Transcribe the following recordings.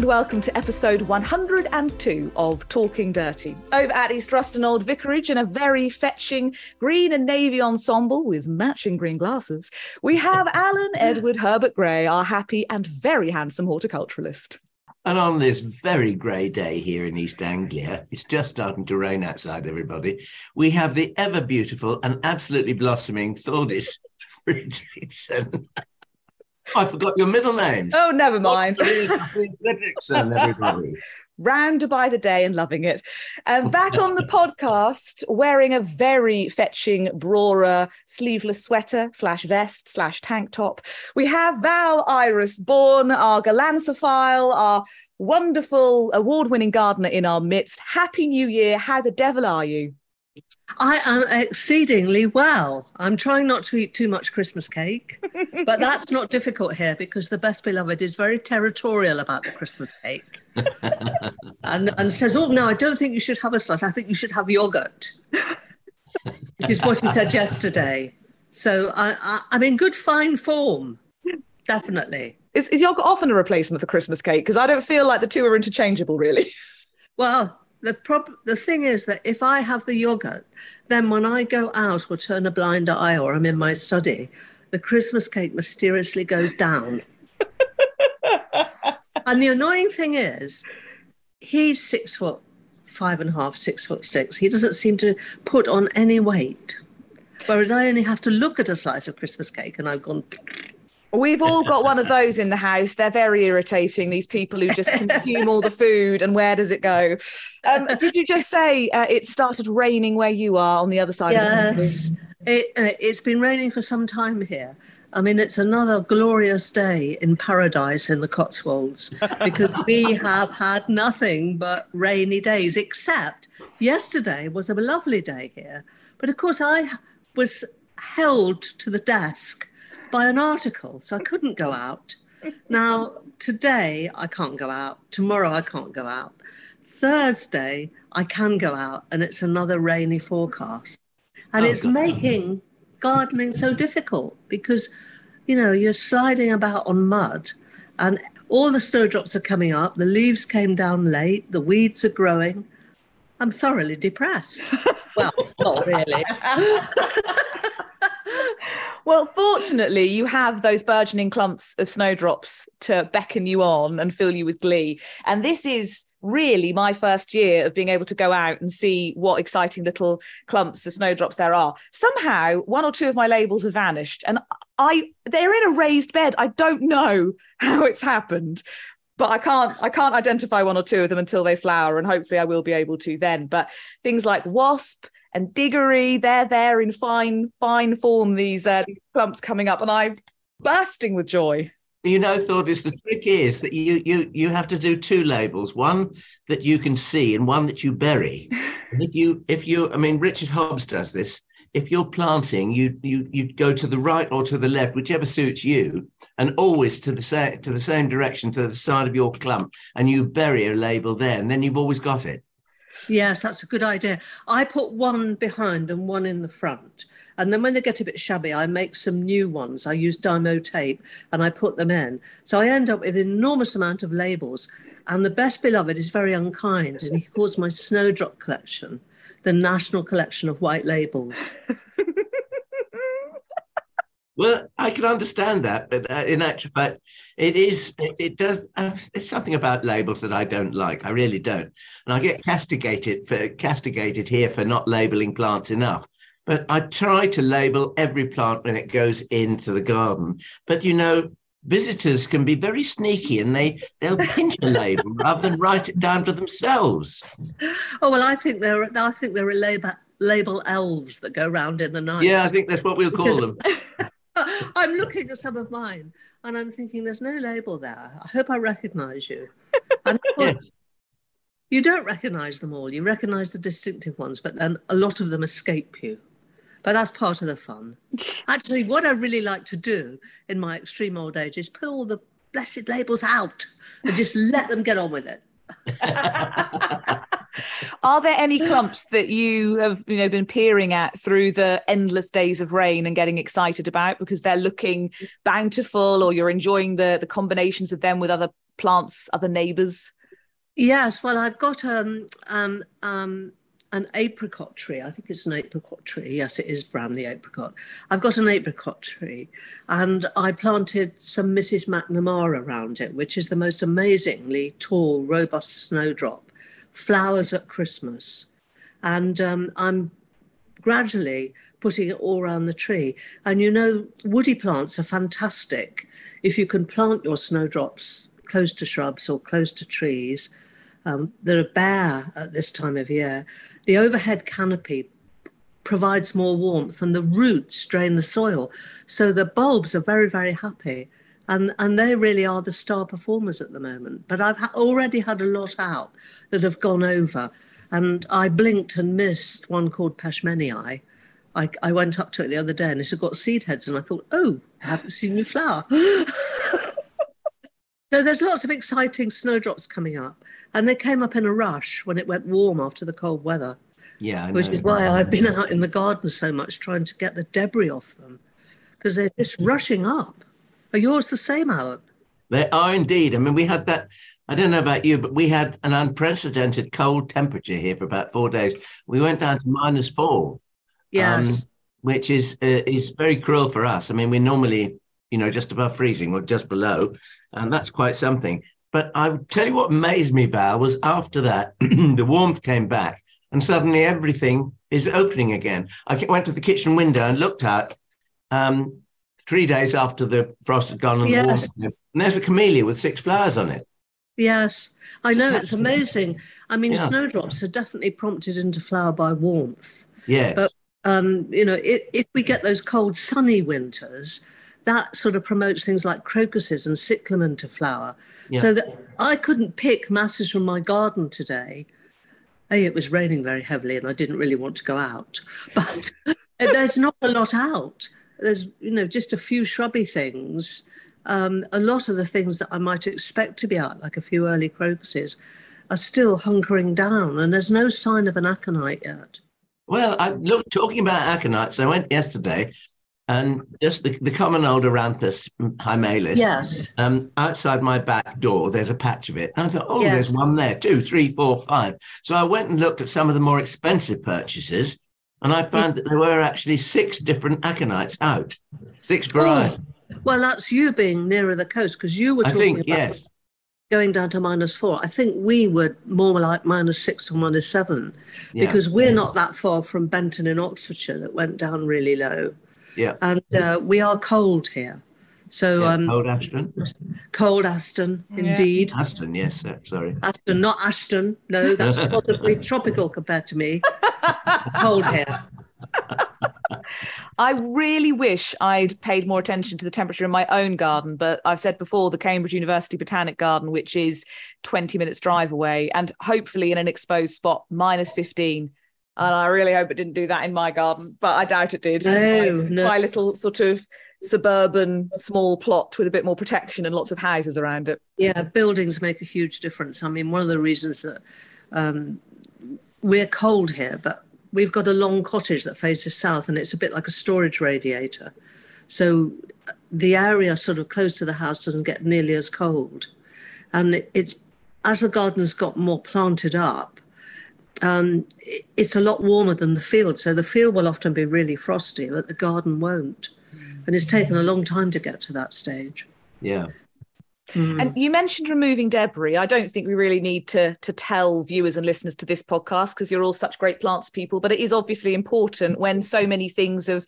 And welcome to episode 102 of Talking Dirty. Over at East Ruston Old Vicarage in a very fetching green and navy ensemble with matching green glasses, we have Alan Edward Herbert Gray, our happy and very handsome horticulturalist. And on this very grey day here in East Anglia, it's just starting to rain outside, everybody. We have the ever beautiful and absolutely blossoming Thordis Fredrickson. I forgot your middle names. Oh, never mind. Fredrickson, everybody. Round by the day and loving it. Um, back on the podcast, wearing a very fetching Brora sleeveless sweater slash vest slash tank top. We have Val Iris Bourne, our galanthophile, our wonderful award-winning gardener in our midst. Happy New Year. How the devil are you? I am exceedingly well. I'm trying not to eat too much Christmas cake, but that's not difficult here because the best beloved is very territorial about the Christmas cake. and, and says, Oh, no, I don't think you should have a slice. I think you should have yogurt, which is what he said yesterday. So I, I, I'm in good, fine form, definitely. Is, is yogurt often a replacement for Christmas cake? Because I don't feel like the two are interchangeable, really. Well, the prob- the thing is that if I have the yogurt, then when I go out or turn a blind eye or I'm in my study, the Christmas cake mysteriously goes down. and the annoying thing is, he's six foot five and a half, six foot six. He doesn't seem to put on any weight. Whereas I only have to look at a slice of Christmas cake and I've gone. We've all got one of those in the house. They're very irritating, these people who just consume all the food and where does it go? Um, did you just say uh, it started raining where you are on the other side of the country? Yes, it, uh, it's been raining for some time here. I mean, it's another glorious day in paradise in the Cotswolds because we have had nothing but rainy days, except yesterday was a lovely day here. But of course, I was held to the desk by an article, so I couldn't go out. Now, today I can't go out. Tomorrow I can't go out. Thursday I can go out, and it's another rainy forecast. And Oh, it's God. making gardening so difficult because, you know, you're sliding about on mud and all the snowdrops are coming up. The leaves came down late. The weeds are growing. I'm thoroughly depressed. well, not really. Well, fortunately, you have those burgeoning clumps of snowdrops to beckon you on and fill you with glee. And this is really my first year of being able to go out and see what exciting little clumps of snowdrops there are. Somehow, one or two of my labels have vanished, and I they're in a raised bed. I don't know how it's happened. But I can't I can't identify one or two of them until they flower, and hopefully I will be able to then. But things like wasp and diggory, they're there in fine, fine form, these, uh, these clumps coming up, and I'm bursting with joy. You know, Thordis, the trick is that you you you have to do two labels: one that you can see and one that you bury. And if you if you, I mean, Richard Hobbs does this. If you're planting, you you you go to the right or to the left, whichever suits you, and always to the same to the same direction to the side of your clump, and you bury a label there, and then you've always got it. Yes, that's a good idea. I put one behind and one in the front. And then when they get a bit shabby, I make some new ones. I use Dymo tape and I put them in. So I end up with an enormous amount of labels. And the best beloved is very unkind and he calls my snowdrop collection the National Collection of White Labels. Well, I can understand that, but uh, in actual fact, it is it, it does. Uh, it's something about labels that I don't like. I really don't, and I get castigated for castigated here for not labeling plants enough. But I try to label every plant when it goes into the garden. But you know, visitors can be very sneaky, and they they'll pinch a label rather than write it down for themselves. Oh well, I think there are I think there are label label elves that go round in the night. Yeah, I think that's what we'll call Because- them. I'm looking at some of mine and I'm thinking there's no label there. I hope I recognise you. And of course, Yes. You don't recognize them all. You recognize the distinctive ones, but then a lot of them escape you. But that's part of the fun. Actually, what I really like to do in my extreme old age is put all the blessed labels out and just let them get on with it. Are there any clumps that you have you know been peering at through the endless days of rain and getting excited about because they're looking bountiful or you're enjoying the the combinations of them with other plants, other neighbors? Yes, well, I've got um, um, um, an apricot tree. I think it's an apricot tree. Yes, it is brown, the apricot. I've got an apricot tree and I planted some Mrs. McNamara around it, which is the most amazingly tall, robust snowdrop, flowers at Christmas. And um, I'm gradually putting it all around the tree. And you know, woody plants are fantastic if you can plant your snowdrops close to shrubs or close to trees um, that are bare at this time of year, the overhead canopy provides more warmth and the roots drain the soil. So the bulbs are very, very happy. And, and they really are the star performers at the moment. But I've ha- already had a lot out that have gone over. And I blinked and missed one called Peshmenii. I, I went up to it the other day and it had got seed heads, and I thought, oh, I haven't seen new flower. so there's lots of exciting snowdrops coming up. And they came up in a rush when it went warm after the cold weather. Yeah, which is why I've been out in the garden so much trying to get the debris off them because they're just rushing up. Are yours the same, Alan? They are indeed. I mean, we had that. I don't know about you, but we had an unprecedented cold temperature here for about four days. We went down to minus four. Um, yes. Um, which is uh, is very cruel for us. I mean, we're normally, you know, just above freezing or just below, and that's quite something. But I tell you what amazed me, Val, was after that, the warmth came back and suddenly everything is opening again. I went to the kitchen window and looked out um, three days after the frost had gone and yes. the warmth. And there's a camellia with six flowers on it. Yes, I know. It's amazing. I mean, yeah. snowdrops are definitely prompted into flower by warmth. Yeah. But, um, you know, if, if we get those cold, sunny winters, that sort of promotes things like crocuses and cyclamen to flower. Yeah. So that I couldn't pick masses from my garden today. A, it was raining very heavily and I didn't really want to go out. But there's not a lot out. There's, you know, just a few shrubby things. Um, a lot of the things that I might expect to be out, like a few early crocuses, are still hunkering down, and there's no sign of an aconite yet. Well, I look talking about aconites. I went yesterday and just the, the common old Eranthis hyemalis. Yes. Um, outside my back door, there's a patch of it. And I thought, oh, yes. there's one there, two, three, four, five. So I went and looked at some of the more expensive purchases, and I found that there were actually six different aconites out, six varieties. Oh, well, that's you being nearer the coast because you were talking think, about yes. going down to minus four. I think we were more like minus six to minus seven yeah. because we're yeah. not that far from Benson in Oxfordshire that went down really low. Yeah. And uh, we are cold here. So yeah, um, cold Ashton. Cold Aston, indeed. Yeah. Aston, yes, uh, sorry. Aston, not Ashton. No, that's possibly tropical compared to me. cold here. I really wish I'd paid more attention to the temperature in my own garden, but I've said before the Cambridge University Botanic Garden, which is 20 minutes drive away, and hopefully in an exposed spot, minus 15 and I really hope it didn't do that in my garden, but I doubt it did. No, my, no. my little sort of suburban small plot with a bit more protection and lots of houses around it. Yeah, buildings make a huge difference. I mean, one of the reasons that um, we're cold here, but we've got a long cottage that faces south and it's a bit like a storage radiator. So the area sort of close to the house doesn't get nearly as cold. And it's as the garden's got more planted up, um, it's a lot warmer than the field. So the field will often be really frosty, but the garden won't. And it's taken a long time to get to that stage. Yeah. Mm. And you mentioned removing debris. I don't think we really need to to tell viewers and listeners to this podcast because you're all such great plants people. But it is obviously important when so many things have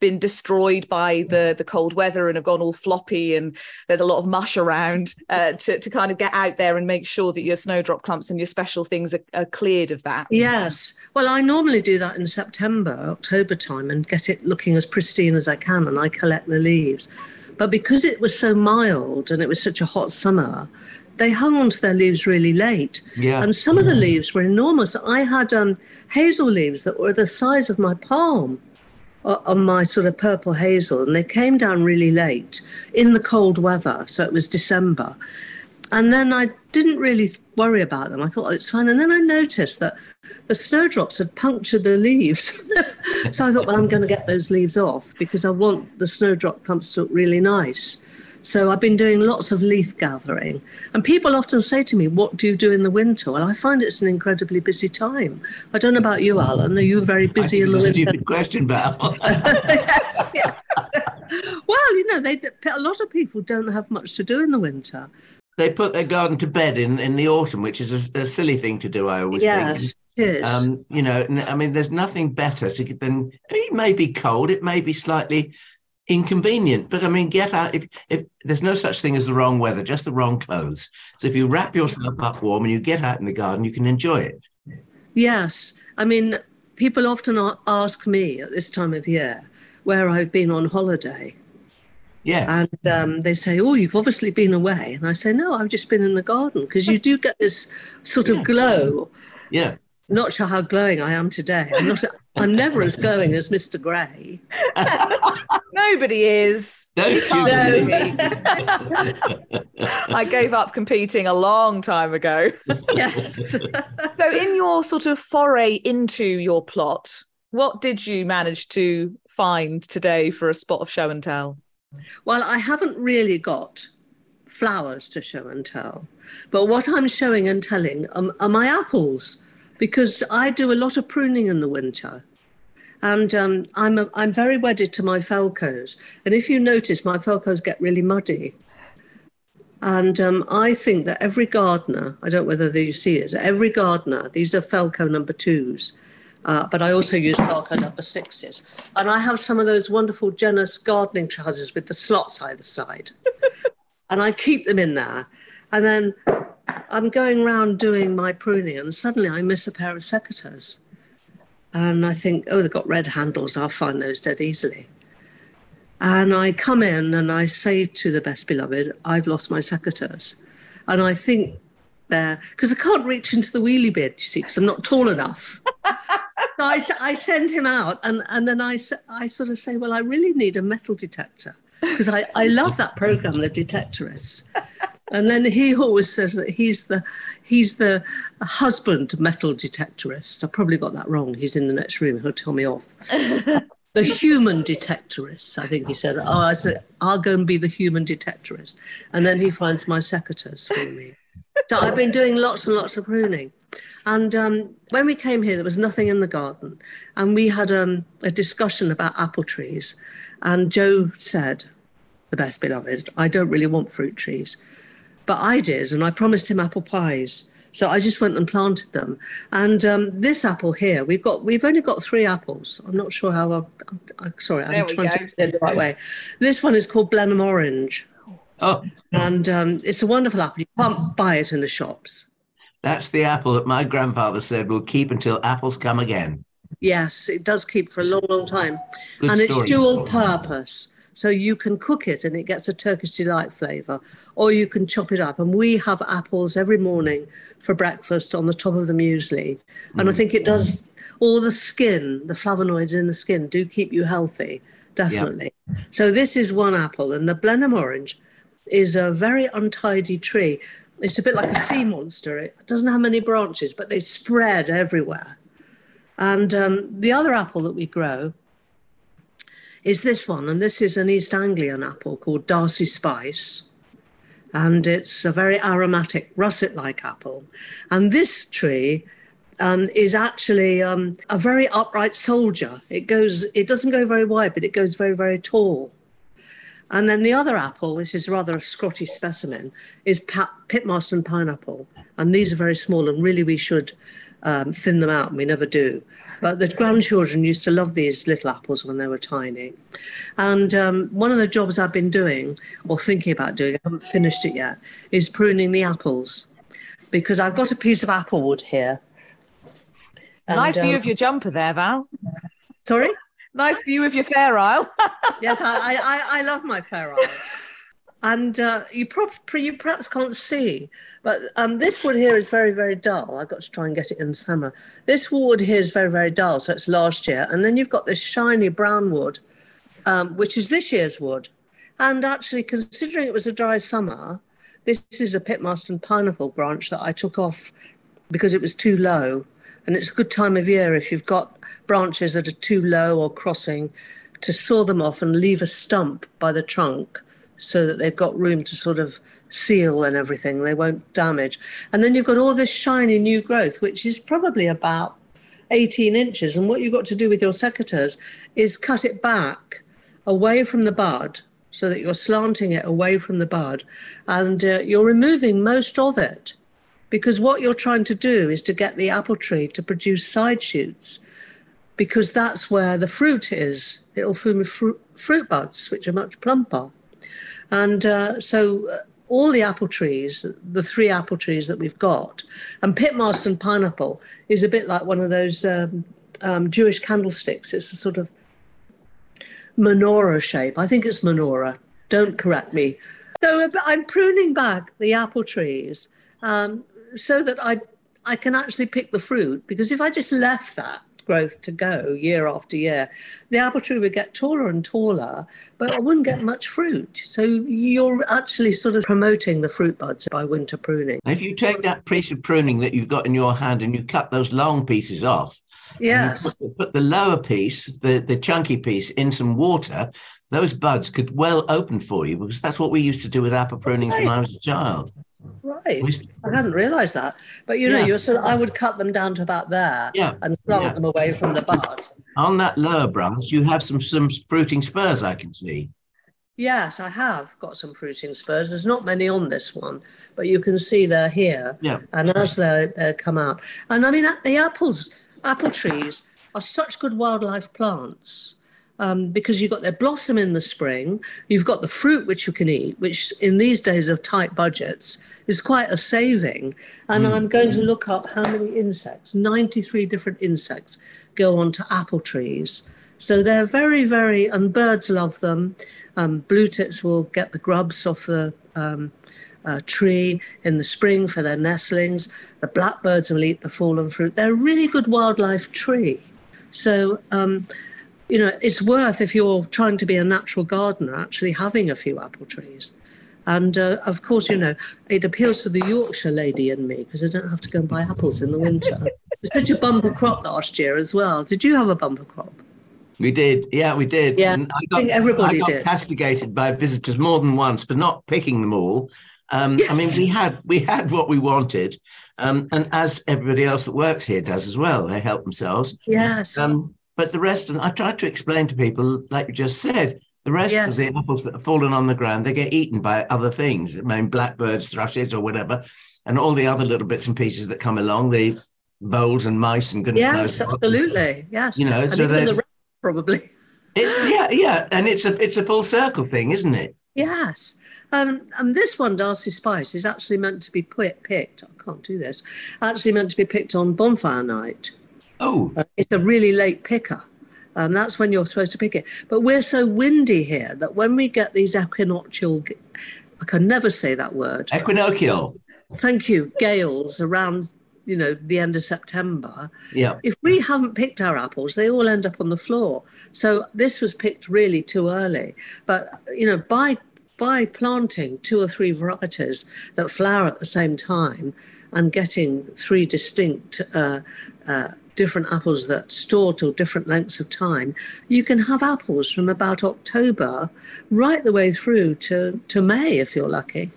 been destroyed by the the cold weather and have gone all floppy and there's a lot of mush around uh, to to kind of get out there and make sure that your snowdrop clumps and your special things are, are cleared of that. Yes. Well, I normally do that in September, October time, and get it looking as pristine as I can, and I collect the leaves. But because it was so mild and it was such a hot summer, they hung onto their leaves really late. Yeah. And some of the leaves were enormous. I had um, hazel leaves that were the size of my palm o- on my sort of purple hazel, and they came down really late in the cold weather. So it was December. And then I didn't really worry about them. I thought oh, it's fine. And then I noticed that the snowdrops had punctured the leaves. so I thought, well, I'm going to get those leaves off because I want the snowdrop clumps to look really nice. So I've been doing lots of leaf gathering. And people often say to me, What do you do in the winter? Well, I find it's an incredibly busy time. I don't know about you, Alan. Are you very busy in the a winter? stupid question, Val. yes, yeah. well, you know, they, a lot of people don't have much to do in the winter. They put their garden to bed in, in the autumn, which is a, a silly thing to do, I always think. Yes, it is. Um, you know, I mean, there's nothing better to get than it may be cold, it may be slightly inconvenient, but I mean, get out. If if there's no such thing as the wrong weather, just the wrong clothes. So if you wrap yourself up warm and you get out in the garden, you can enjoy it. Yes. I mean, people often ask me at this time of year where I've been on holiday. Yes. And um, they say, Oh, you've obviously been away. And I say, No, I've just been in the garden because you do get this sort of glow. yeah. Not sure how glowing I am today. I'm not. I'm never as glowing as Mr. Gray. Nobody is. Don't you Can't believe be. I gave up competing a long time ago. Yes. So, in your sort of foray into your plot, what did you manage to find today for a spot of show and tell? Well, I haven't really got flowers to show and tell, but what I'm showing and telling are, are my apples because I do a lot of pruning in the winter. And um, I'm, a, I'm very wedded to my Felcoes. And if you notice, my Felcoes get really muddy. And um, I think that every gardener, I don't know whether you see it, every gardener, these are Felco number twos, uh, but I also use Felco number sixes. And I have some of those wonderful Jenner's gardening trousers with the slots either side. and I keep them in there. And then I'm going around doing my pruning, and suddenly I miss a pair of secateurs. And I think, oh, they've got red handles, I'll find those dead easily. And I come in and I say to the best beloved, I've lost my secateurs. And I think there, because I can't reach into the wheelie bin, you see, because I'm not tall enough. so I, I send him out, and, and then I, I sort of say, Well, I really need a metal detector because I, I love that program, The Detectorists. And then he always says that he's the he's the husband metal detectorist. I probably got that wrong. He's in the next room. He'll tell me off. the human detectorist, I think he said. Oh, I said I'll go and be the human detectorist, and then he finds my secateurs for me. So I've been doing lots and lots of pruning. And um, when we came here, there was nothing in the garden. And we had um, a discussion about apple trees. And Joe said, the best beloved, I don't really want fruit trees. But I did, and I promised him apple pies. So I just went and planted them. And um, this apple here, we've got we've only got three apples. I'm not sure how. I, I, sorry, I'm trying go. to get it the right way. This one is called Blenheim Orange, Oh, and um, it's a wonderful apple. You can't buy it in the shops. That's the apple that my grandfather said will keep until apples come again. Yes, it does keep for a long, long time. Good and it's dual purpose. So you can cook it and it gets a Turkish delight flavour, or you can chop it up. And we have apples every morning for breakfast on the top of the muesli. And I mm. think it does all the skin, the flavonoids in the skin do keep you healthy, definitely. So this is one apple, and the Blenheim orange is a very untidy tree. It's a bit like a sea monster. It doesn't have many branches, but they spread everywhere. And um, the other apple that we grow is this one, and this is an East Anglian apple called D'Arcy Spice. And it's a very aromatic, russet like apple. And this tree um, is actually um, a very upright soldier. It goes, it doesn't go very wide, but it goes very, very tall. And then the other apple, which is rather a Scottish specimen, is pa- Pitmaston pineapple. And these are very small, and really we should um, thin them out, and we never do. But the grandchildren used to love these little apples when they were tiny. And um, one of the jobs I've been doing, or thinking about doing, I haven't finished it yet, is pruning the apples. Because I've got a piece of apple wood here. And, nice view um, of your jumper there, Val. Sorry? Nice view of your fair isle. yes, I, I, I- love my fair isle. and uh, you, prob- you perhaps can't see, but um, this wood here is very, very dull. I've got to try and get it in the summer. This wood here is very, very dull, so it's last year. And then you've got this shiny brown wood, um, which is this year's wood. And actually, considering it was a dry summer, this is a Pitmaston pineapple branch that I took off because it was too low. And it's a good time of year if you've got branches that are too low or crossing to saw them off and leave a stump by the trunk so that they've got room to sort of seal and everything. They won't damage. And then you've got all this shiny new growth, which is probably about 18 inches. And what you've got to do with your secateurs is cut it back away from the bud so that you're slanting it away from the bud and uh, you're removing most of it because what you're trying to do is to get the apple tree to produce side shoots because that's where the fruit is. It'll form fruit, fruit buds, which are much plumper. And uh, so uh, all the apple trees, the three apple trees that we've got, and Pitmaston pineapple is a bit like one of those um, um, Jewish candlesticks. It's a sort of menorah shape. I think it's menorah. Don't correct me. So I'm pruning back the apple trees um, so that I I can actually pick the fruit because if I just left that growth to go year after year, the apple tree would get taller and taller, but I wouldn't get much fruit. So you're actually sort of promoting the fruit buds by winter pruning. If you take that piece of pruning that you've got in your hand and you cut those long pieces off, yes, put the, put the lower piece, the, the chunky piece, in some water, those buds could well open for you because that's what we used to do with apple pruning right. when I was a child. Right. I hadn't realized that. But you know, yeah. you're sort of, I would cut them down to about there yeah. and plant yeah. them away from the bud. On that lower branch, you have some some fruiting spurs, I can see. Yes, I have got some fruiting spurs. There's not many on this one, but you can see they're here. Yeah. And as they uh, come out, and I mean, the apples, apple trees are such good wildlife plants um, because you've got their blossom in the spring, you've got the fruit which you can eat, which in these days of tight budgets is quite a saving. And mm. I'm going to look up how many insects, 93 different insects go onto apple trees. So they're very, very, and birds love them. Um, blue tits will get the grubs off the um, uh, tree in the spring for their nestlings. The blackbirds will eat the fallen fruit. They're a really good wildlife tree. So um, you know, it's worth if you're trying to be a natural gardener actually having a few apple trees. And uh, of course, you know, it appeals to the Yorkshire lady in me because I don't have to go and buy apples in the winter. It's such a bumper crop last year as well. Did you have a bumper crop? We did, yeah, we did. Yeah, I, got, I, think everybody I got did. castigated by visitors more than once for not picking them all. Um, yes. I mean, we had we had what we wanted, um, and as everybody else that works here does as well, they help themselves. Yes. Um, but the rest of them, I tried to explain to people, like you just said, the rest yes. of the apples that have fallen on the ground, they get eaten by other things. I mean, blackbirds, thrushes, or whatever, and all the other little bits and pieces that come along, the voles and mice and goodness yes, knows. absolutely. Yes. You know, and so even the rest, probably. It's yeah, yeah. And it's a it's a full circle thing, isn't it? Yes. Um, and this one, D'Arcy Spice, is actually meant to be picked. I can't do this. Actually meant to be picked on bonfire night. Oh. Uh, it's a really late picker. And um, that's when you're supposed to pick it. But we're so windy here that when we get these equinoctial, I can never say that word. Equinoctial. Thank you. Gales around, you know, the end of September. Yeah. If we haven't picked our apples, they all end up on the floor. So this was picked really too early. But, you know, by by planting two or three varieties that flower at the same time and getting three distinct uh, uh, different apples that store till different lengths of time, you can have apples from about October right the way through to, to May if you're lucky.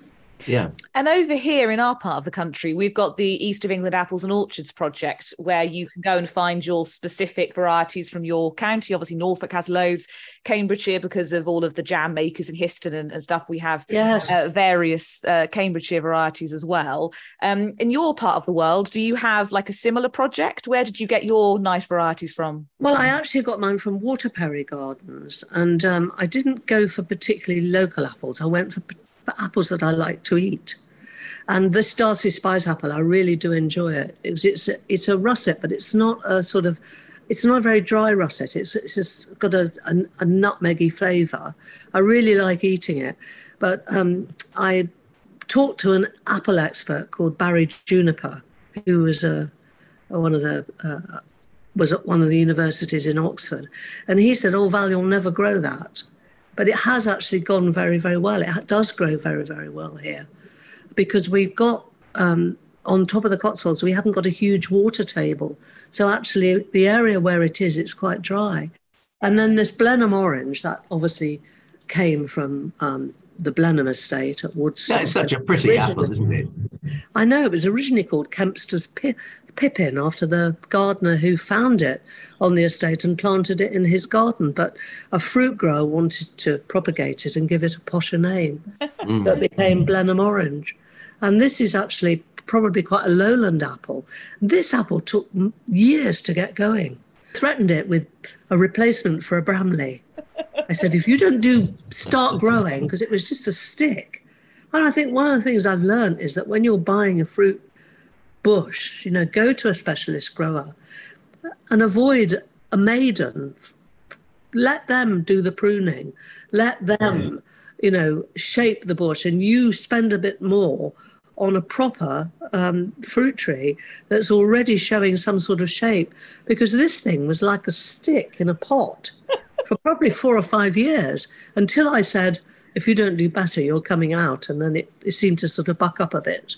Yeah. And over here in our part of the country, we've got the East of England Apples and Orchards project where you can go and find your specific varieties from your county. Obviously, Norfolk has loads, Cambridgeshire, because of all of the jam makers in Histon and, and stuff, we have yes. uh, various uh, Cambridgeshire varieties as well. Um, in your part of the world, do you have like a similar project? Where did you get your nice varieties from? Well, I actually got mine from Waterperry Gardens, and um, I didn't go for particularly local apples. I went for apples that I like to eat. And this D'Arcy Spice apple, I really do enjoy it. It's it's it's a russet, but it's not a sort of it's not a very dry russet. It's, it's just got a, a, a nutmeggy flavour. I really like eating it. But um, I talked to an apple expert called Barrie Juniper, who was a, a one of the uh, was at one of the universities in Oxford, and he said, "Oh, Val, you'll never grow that," but it has actually gone very, very well. It does grow very, very well here, because we've got um, on top of the Cotswolds, we haven't got a huge water table, so actually the area where it is, it's quite dry. And then this Blenheim orange that obviously came from um, the Blenheim estate at Woodstock. That's such a pretty apple, isn't it? I know it was originally called Kempster's Pippin after the gardener who found it on the estate and planted it in his garden. But a fruit grower wanted to propagate it and give it a posher name mm. that became Blenheim Orange. And this is actually probably quite a lowland apple. This apple took years to get going. Threatened it with a replacement for a Bramley. I said, if you don't do start growing, because it was just a stick. And I think one of the things I've learned is that when you're buying a fruit bush, you know, go to a specialist grower and avoid a maiden. Let them do the pruning. Let them, mm. you know, shape the bush, and you spend a bit more on a proper um, fruit tree that's already showing some sort of shape. Because this thing was like a stick in a pot for probably four or five years until I said, if you don't do better, you're coming out. And then it, it seemed to sort of buck up a bit.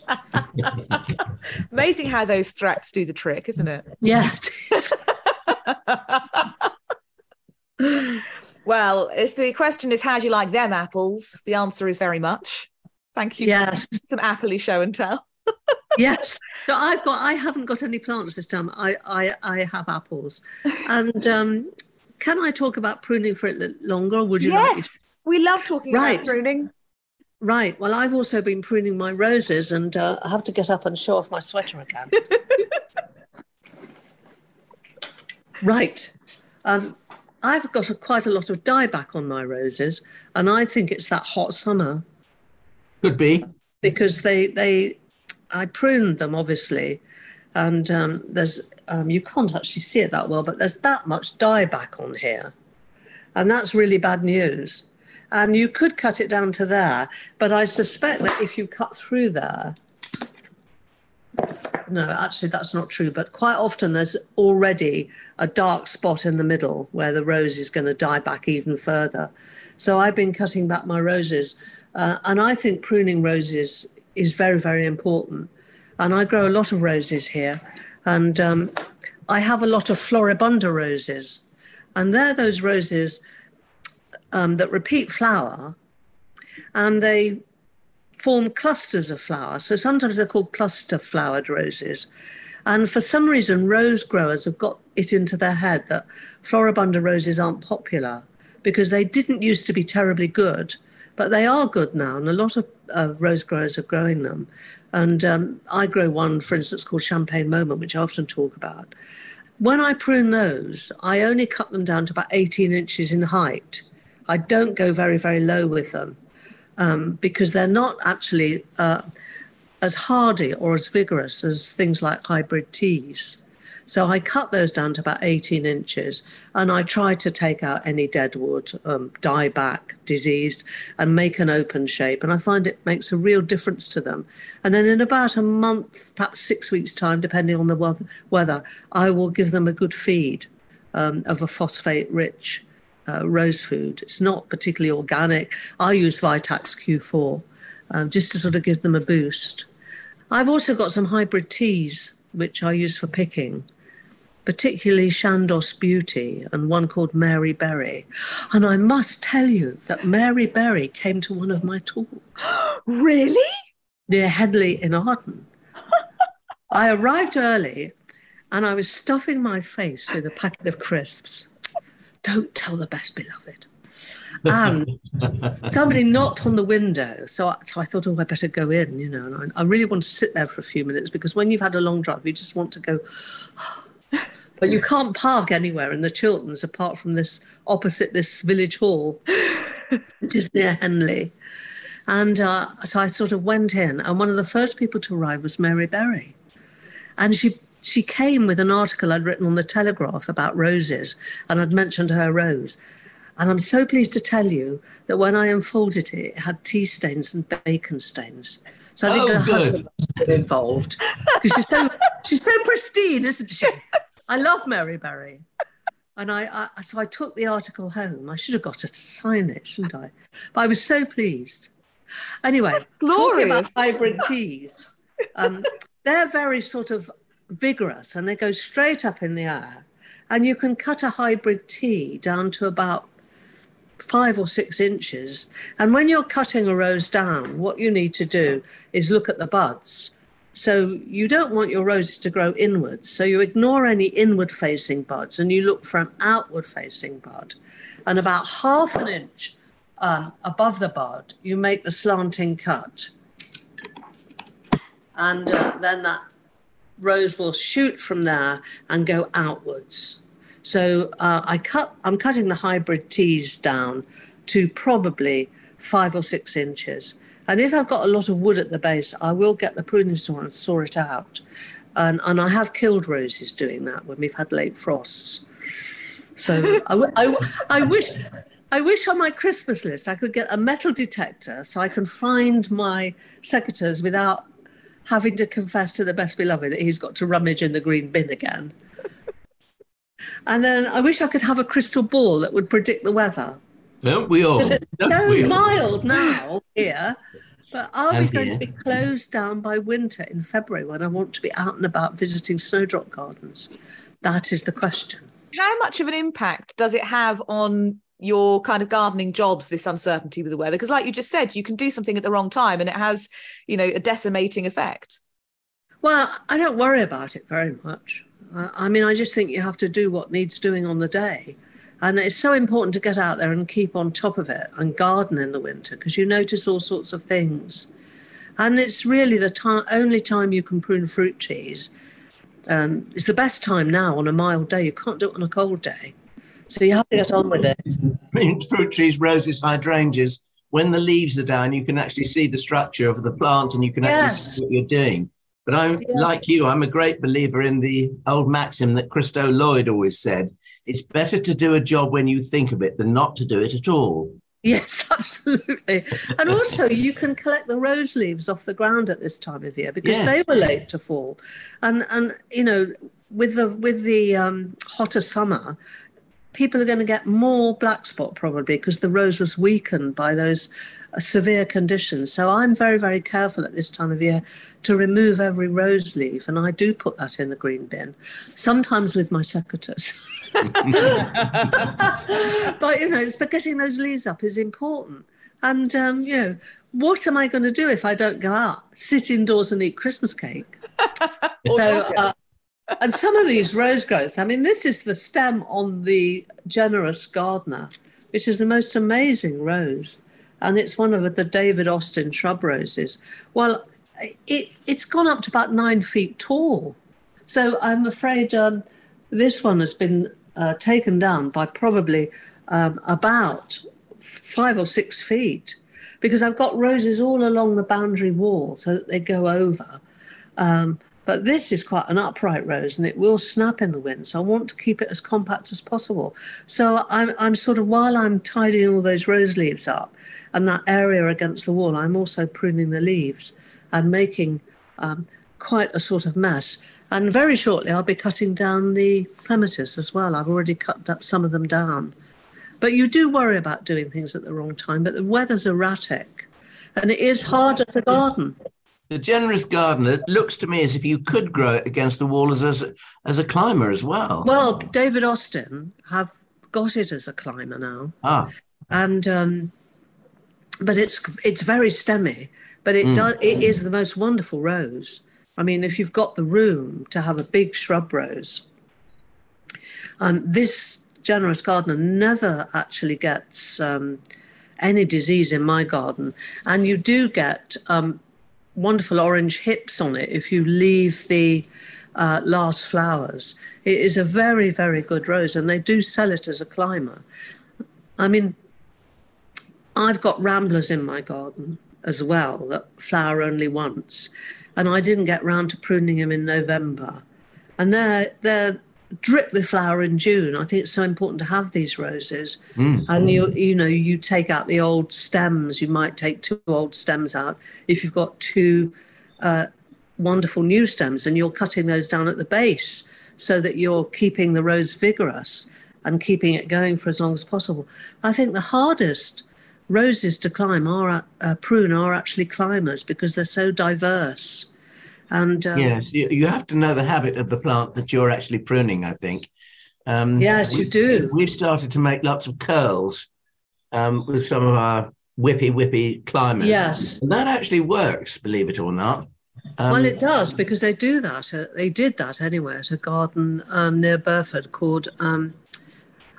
Amazing how those threats do the trick, isn't it? Yeah. well, if the question is, how do you like them apples? The answer is very much. Thank you. Yes. Some appley show and tell. yes. So I've got I haven't got any plants this time. I I, I have apples. And um, can I talk about pruning for it longer would you like? yes. Like to- We love talking right. about pruning. Right. Well, I've also been pruning my roses, and uh, I have to get up and show off my sweater again. right. Um, I've got a, quite a lot of dieback on my roses, and I think it's that hot summer. Could be because they they I pruned them obviously, and um, there's um, you can't actually see it that well, but there's that much dieback on here, and that's really bad news. And you could cut it down to there, but I suspect that if you cut through there, no, actually, that's not true. But quite often, there's already a dark spot in the middle where the rose is going to die back even further. So I've been cutting back my roses, uh, and I think pruning roses is very, very important. And I grow a lot of roses here, and um, I have a lot of floribunda roses, and they're those roses um, that repeat flower, and they form clusters of flowers. So sometimes they're called cluster flowered roses. And for some reason, rose growers have got it into their head that floribunda roses aren't popular because they didn't used to be terribly good, but they are good now. And a lot of uh, rose growers are growing them. And um, I grow one, for instance, called Champagne Moment, which I often talk about. When I prune those, I only cut them down to about 18 inches in height. I don't go very, very low with them um, because they're not actually uh, as hardy or as vigorous as things like hybrid teas. So I cut those down to about 18 inches and I try to take out any dead wood, um, dieback, diseased, and make an open shape. And I find it makes a real difference to them. And then in about a month, perhaps six weeks' time, depending on the weather, I will give them a good feed um, of a phosphate rich uh, rose food. It's not particularly organic. I use Vitax Q4 um, just to sort of give them a boost. I've also got some hybrid teas which I use for picking, particularly Chandos Beauty and one called Mary Berry. And I must tell you that Mary Berry came to one of my talks. really? Near Henley in Arden. I arrived early and I was stuffing my face with a packet of crisps don't tell the best beloved. And somebody knocked on the window. So, so I thought, oh, I better go in, you know. And I, I really want to sit there for a few minutes because when you've had a long drive, you just want to go. but you can't park anywhere in the Chilterns apart from this opposite this village hall, which is near Henley. And uh, so I sort of went in, and one of the first people to arrive was Mary Berry. And she she came with an article I'd written on the Telegraph about roses, and I'd mentioned her rose. And I'm so pleased to tell you that when I unfolded it, it had tea stains and bacon stains. So I think Oh, her good. husband was involved because she's so she's so pristine, isn't she? I love Mary Berry. And I, I so I took the article home. I should have got her to sign it, shouldn't I? But I was so pleased. Anyway, talking about glorious. hybrid teas, um, they're very sort of vigorous and they go straight up in the air. And you can cut a hybrid tea down to about five or six inches. And when you're cutting a rose down, what you need to do is look at the buds. So you don't want your roses to grow inwards. So you ignore any inward facing buds and you look for an outward facing bud. And about half an inch um, above the bud, you make the slanting cut. And uh, then that rose will shoot from there and go outwards. So uh, I cut. I'm cutting the hybrid teas down to probably five or six inches. And if I've got a lot of wood at the base, I will get the pruning saw and saw it out. And, and I have killed roses doing that when we've had late frosts. So I, I I wish. I wish on my Christmas list I could get a metal detector so I can find my secateurs without having to confess to the best beloved that he's got to rummage in the green bin again. And then I wish I could have a crystal ball that would predict the weather. Don't we all? It's Don't so we all? mild now here. But are we And going to be closed down by winter in February when I want to be out and about visiting snowdrop gardens? That is the question. How much of an impact does it have on your kind of gardening jobs, this uncertainty with the weather? Because, like you just said, you can do something at the wrong time and it has, you know, a decimating effect. Well, I don't worry about it very much. I mean, I just think you have to do what needs doing on the day. And it's so important to get out there and keep on top of it and garden in the winter because you notice all sorts of things. And it's really the time, only time you can prune fruit trees. Um, it's the best time now on a mild day. You can't do it on a cold day. So you have to get on with it. I mean, fruit trees, roses, hydrangeas, when the leaves are down, you can actually see the structure of the plant and you can actually see what you're doing. But I'm Yeah. like you, I'm a great believer in the old maxim that Christo Lloyd always said it's better to do a job when you think of it than not to do it at all. Yes, absolutely. And also, you can collect the rose leaves off the ground at this time of year because Yes. they were late to fall. And and you know, with the with the um, hotter summer, people are going to get more black spot probably because the rose was weakened by those uh, severe conditions. So I'm very very careful at this time of year to remove every rose leaf, and I do put that in the green bin, sometimes with my secateurs. but you know, it's but getting those leaves up is important. And um, you know, what am I going to do if I don't go out? Sit indoors and eat Christmas cake. so, uh, and some of these rose growths. I mean, this is the stem on the generous gardener, which is the most amazing rose, and it's one of the David Austin shrub roses. Well, it it's gone up to about nine feet tall. So I'm afraid um, this one has been uh, taken down by probably um, about five or six feet because I've got roses all along the boundary wall so that they go over. Um, but this is quite an upright rose and it will snap in the wind. So I want to keep it as compact as possible. So I'm, I'm sort of, while I'm tidying all those rose leaves up and that area against the wall, I'm also pruning the leaves and making um, quite a sort of mess. And very shortly, I'll be cutting down the clematis as well. I've already cut some of them down. But you do worry about doing things at the wrong time, but the weather's erratic and it is harder to garden. The generous gardener looks to me as if you could grow it against the wall as, as, as a climber as well. Well, David Austin have got it as a climber now. ah, and um, but it's it's very stemmy, but it does it is the most wonderful rose. I mean, if you've got the room to have a big shrub rose, um, this generous gardener never actually gets um, any disease in my garden, and you do get um, wonderful orange hips on it if you leave the uh, last flowers. It is a very very good rose, and they do sell it as a climber. I mean, I've got ramblers in my garden as well that flower only once. And I didn't get round to pruning them in November and they're they're drip with flower in June. I think it's so important to have these roses. Mm. And you you know you take out the old stems. You might take two old stems out if you've got two uh, wonderful new stems, and you're cutting those down at the base so that you're keeping the rose vigorous and keeping it going for as long as possible. I think the hardest roses to climb are uh, prune are actually climbers because they're so diverse. And um, yes, you, have to know the habit of the plant that you're actually pruning. I think. Um, yes, you do. We've started to make lots of curls um, with some of our whippy whippy climbers. Yes. and that actually works. Believe it or not. Um, well, it does because they do that. Uh, they did that anyway at a garden um, near Burford called, um,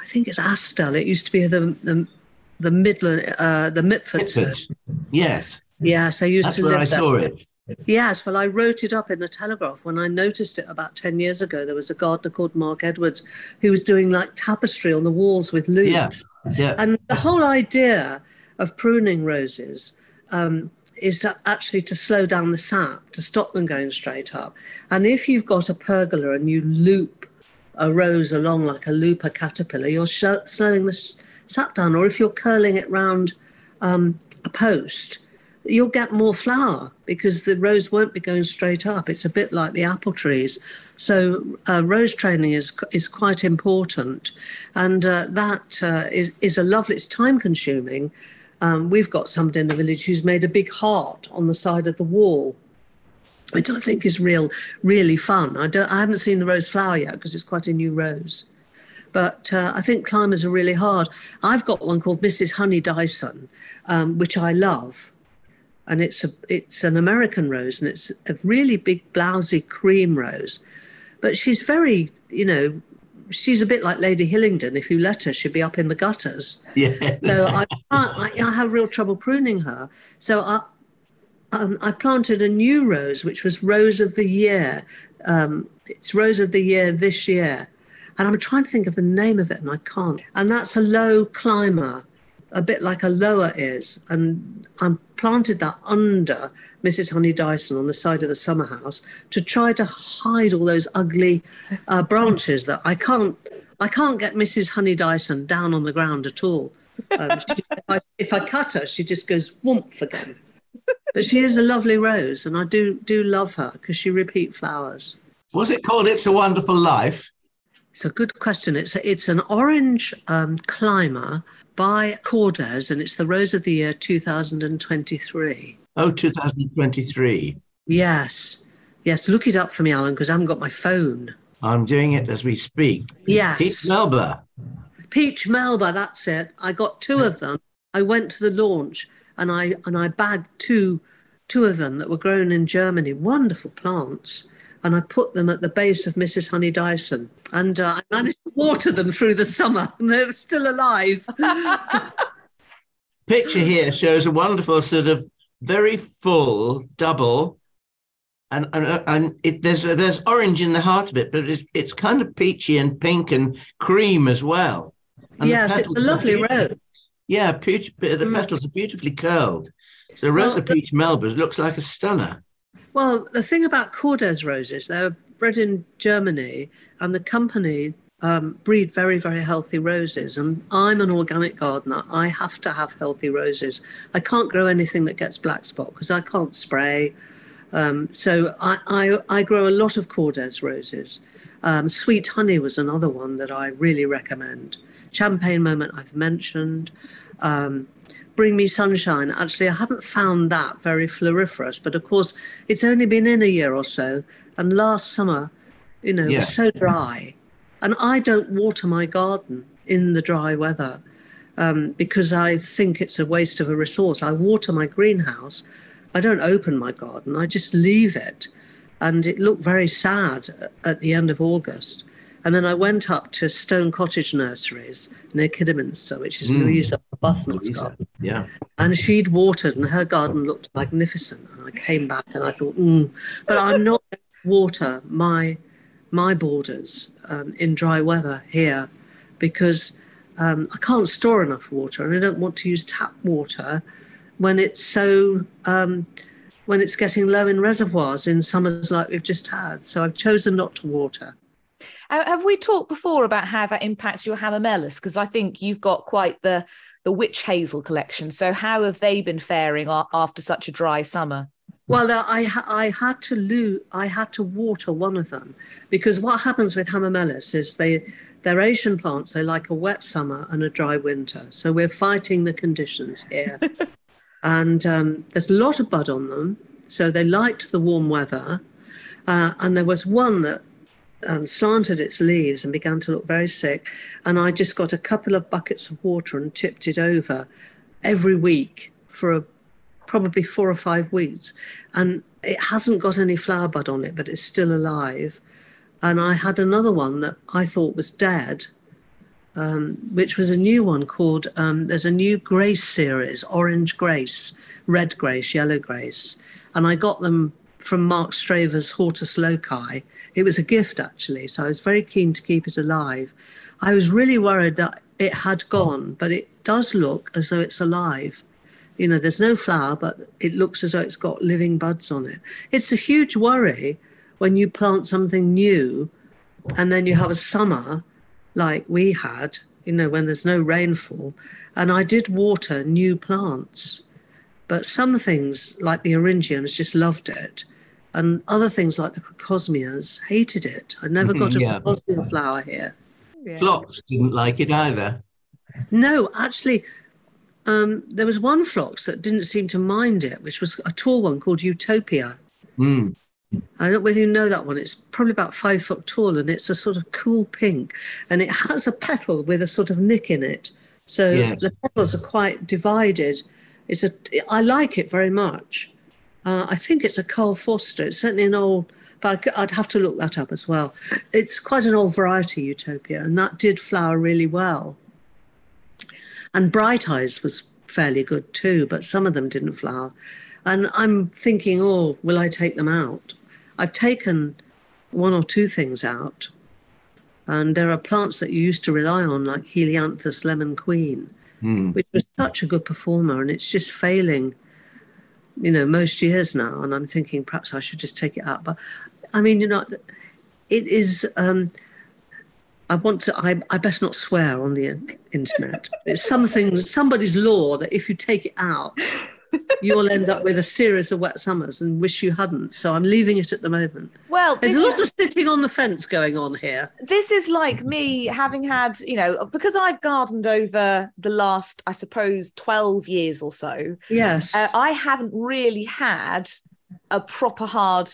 I think it's Asthall. It used to be the the, the Midland, uh, the. Mitfords. Yes, Yes, they used that's to where live I there. saw it. Yes, well, I wrote it up in the Telegraph when I noticed it about 10 years ago. There was a gardener called Mark Edwards who was doing like tapestry on the walls with loops. Yeah, yeah. And the whole idea of pruning roses um, is to actually to slow down the sap, to stop them going straight up. And if you've got a pergola and you loop a rose along like a looper caterpillar, you're sho- slowing the sap down. Or if you're curling it round um, a post, you'll get more flower because the rose won't be going straight up. It's a bit like the apple trees. So uh, rose training is is quite important, and uh, that uh, is is a lovely. It's time consuming. Um, we've got somebody in the village who's made a big heart on the side of the wall, which I think is real really fun. I don't I haven't seen the rose flower yet because it's quite a new rose. But uh, I think climbers are really hard. I've got one called Mrs. Honey Dyson, um, which I love and it's a it's an American rose, and it's a really big blousy cream rose. But she's very, you know, she's a bit like Lady Hillingdon. If you let her, she'd be up in the gutters. Yeah, So I, I, I have real trouble pruning her. So I, um, I planted a new rose, which was Rose of the Year. Um, it's Rose of the Year this year. And I'm trying to think of the name of it and I can't. And that's a low climber, a bit like a lower is. And I planted that under Mrs. Honey Dyson on the side of the summer house to try to hide all those ugly uh, branches that I can't. I can't get Mrs. Honey Dyson down on the ground at all. Um, she, if, I, if I cut her, she just goes whoomp again. But she is a lovely rose, and I do do love her because she repeat flowers. was it called "It's a Wonderful Life"? It's a good question. It's a, it's an orange um, climber by Kordes, and it's the Rose of the Year 2023. Oh, 2023. Yes, yes. Look it up for me, Alan, because I haven't got my phone. I'm doing it as we speak. Yes. Pete Melba. Peach Melba, that's it. I got two of them. I went to the launch and I and I bagged two two of them that were grown in Germany. Wonderful plants. And I put them at the base of Mrs. Honey Dyson. And uh, I managed to water them through the summer and they were still alive. Picture here shows a wonderful sort of very full double. And, and, and it, there's there's orange in the heart of it, but it's it's kind of peachy and pink and cream as well. And yes, it's a lovely rose. Yeah, the Mm. petals are beautifully curled. So Rosa Well, Peach Melba's looks like a stunner. Well, the thing about Kordes roses, they're bred in Germany, and the company um, breed very, very healthy roses. And I'm an organic gardener. I have to have healthy roses. I can't grow anything that gets black spot because I can't spray. Um, so I, I, I grow a lot of Kordes roses. Um, Sweet Honey was another one that I really recommend. Champagne Moment I've mentioned. Um, Bring Me Sunshine. Actually, I haven't found that very floriferous, but of course, it's only been in a year or so. And last summer, you know, it Yeah. was so dry. And I don't water my garden in the dry weather um, because I think it's a waste of a resource. I water my greenhouse. I don't open my garden, I just leave it. And it looked very sad at the end of August. And then I went up to Stone Cottage Nurseries near Kidderminster, which is Mm. Louisa Arbuthnott's garden. Yeah. And she'd watered, and her garden looked magnificent. And I came back and I thought, mm, but I'm not going to water my my borders um, in dry weather here because um, I can't store enough water, and I don't want to use tap water when it's so um, when it's getting low in reservoirs in summers like we've just had. So I've chosen not to water. Uh, have we talked before about how that impacts your hamamelis? Because I think you've got quite the the witch hazel collection. So how have they been faring after such a dry summer? Well, uh, I I had to loo- I had to water one of them because what happens with hamamelis is they they're Asian plants. They like a wet summer and a dry winter. So we're fighting the conditions here. and um, there's a lot of bud on them. So they liked the warm weather. Uh, and there was one that um, slanted its leaves and began to look very sick. And I just got a couple of buckets of water and tipped it over every week for a, probably four or five weeks. And it hasn't got any flower bud on it, but it's still alive. And I had another one that I thought was dead, um, which was a new one called, um, there's a new Grace series, Orange Grace, Red Grace, Yellow Grace. And I got them from Marc Straver's Hortus Loci. It was a gift, actually. So I was very keen to keep it alive. I was really worried that it had gone, but it does look as though it's alive. You know, there's no flower, but it looks as though it's got living buds on it. It's a huge worry when you plant something new and then you have a summer like we had, you know, when there's no rainfall. And I did water new plants, but some things like the Eryngiums just loved it. And other things like the crocosmias hated it. I never got a yeah. crocosmia flower here. Yeah. Phlox didn't like it either. No, actually, um, there was one phlox that didn't seem to mind it, which was a tall one called Utopia. Mm. I don't know whether you know that one. It's probably about five foot tall and it's a sort of cool pink and it has a petal with a sort of nick in it. So yeah. the petals are quite divided. It's a, I like it very much. Uh, I think it's a Karl Foerster. It's certainly an old, but I'd have to look that up as well. It's quite an old variety, Utopia, and that did flower really well. And Bright Eyes was fairly good too, but some of them didn't flower. And I'm thinking, oh, will I take them out? I've taken one or two things out. And there are plants that you used to rely on, like Helianthus lemon queen, mm. which was such a good performer, and it's just failing, you know, most years now. And I'm thinking perhaps I should just take it out. But I mean, you know, it is. Um, I want to. I, I best not swear on the internet. It's something, somebody's law that if you take it out, you'll end up with a series of wet summers and wish you hadn't. So I'm leaving it at the moment. Well, there's a lot of sitting on the fence going on here. This is like me having had, you know, because I've gardened over the last, I suppose, 12 years or so. Yes. Uh, I haven't really had a proper hard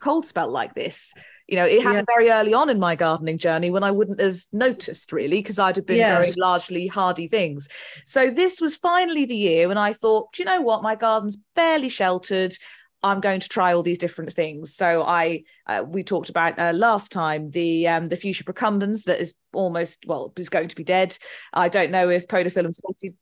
cold spell like this. You know, it happened yeah. very early on in my gardening journey when I wouldn't have noticed really because I'd have been yes. growing largely hardy things. So this was finally the year when I thought, do you know what? My garden's fairly sheltered. I'm going to try all these different things. So I, uh, we talked about uh, last time the um, the fuchsia procumbens that is almost well is going to be dead. I don't know if Podophyllum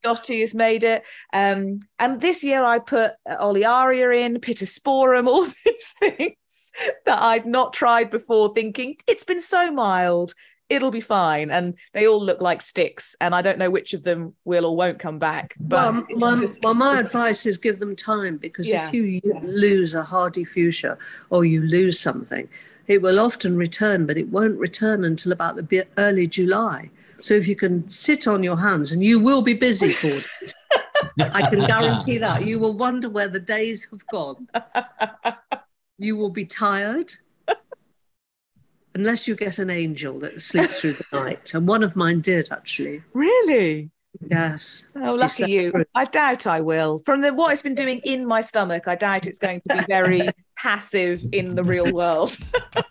dotty has made it. Um, and this year I put uh, Olearia in, Pittosporum, all these things that I'd not tried before, thinking it's been so mild it'll be fine. And they all look like sticks. And I don't know which of them will or won't come back. But well, my, just... well, my advice is give them time because yeah. if you lose a hardy fuchsia or you lose something, it will often return, but it won't return until about the early July. So if you can sit on your hands, and you will be busy for it. I can guarantee that. You will wonder where the days have gone. You will be tired unless you get an angel that sleeps through the night. And one of mine did actually. Really? Yes. Oh, lucky you. Through. I doubt I will. From the, what it's been doing in my stomach, I doubt it's going to be very passive in the real world.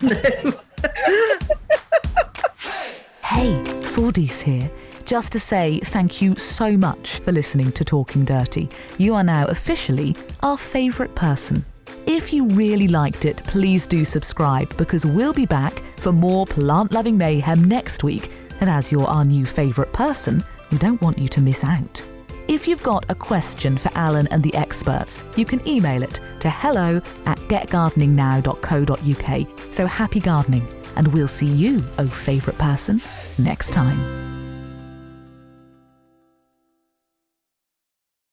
hey, Thordis here. Just to say thank you so much for listening to Talking Dirty. You are now officially our favourite person. If you really liked it, please do subscribe because we'll be back for more plant loving mayhem next week. And as you're our new favourite person, we don't want you to miss out. If you've got a question for Alan and the experts, you can email it to hello at getgardeningnow.co.uk. So happy gardening, and we'll see you, oh favourite person, next time.